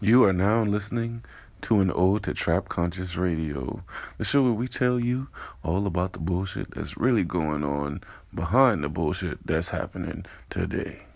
You are now listening to an ode to Trap Conscious Radio, the show where we tell you all about the bullshit that's really going on behind the bullshit that's happening today.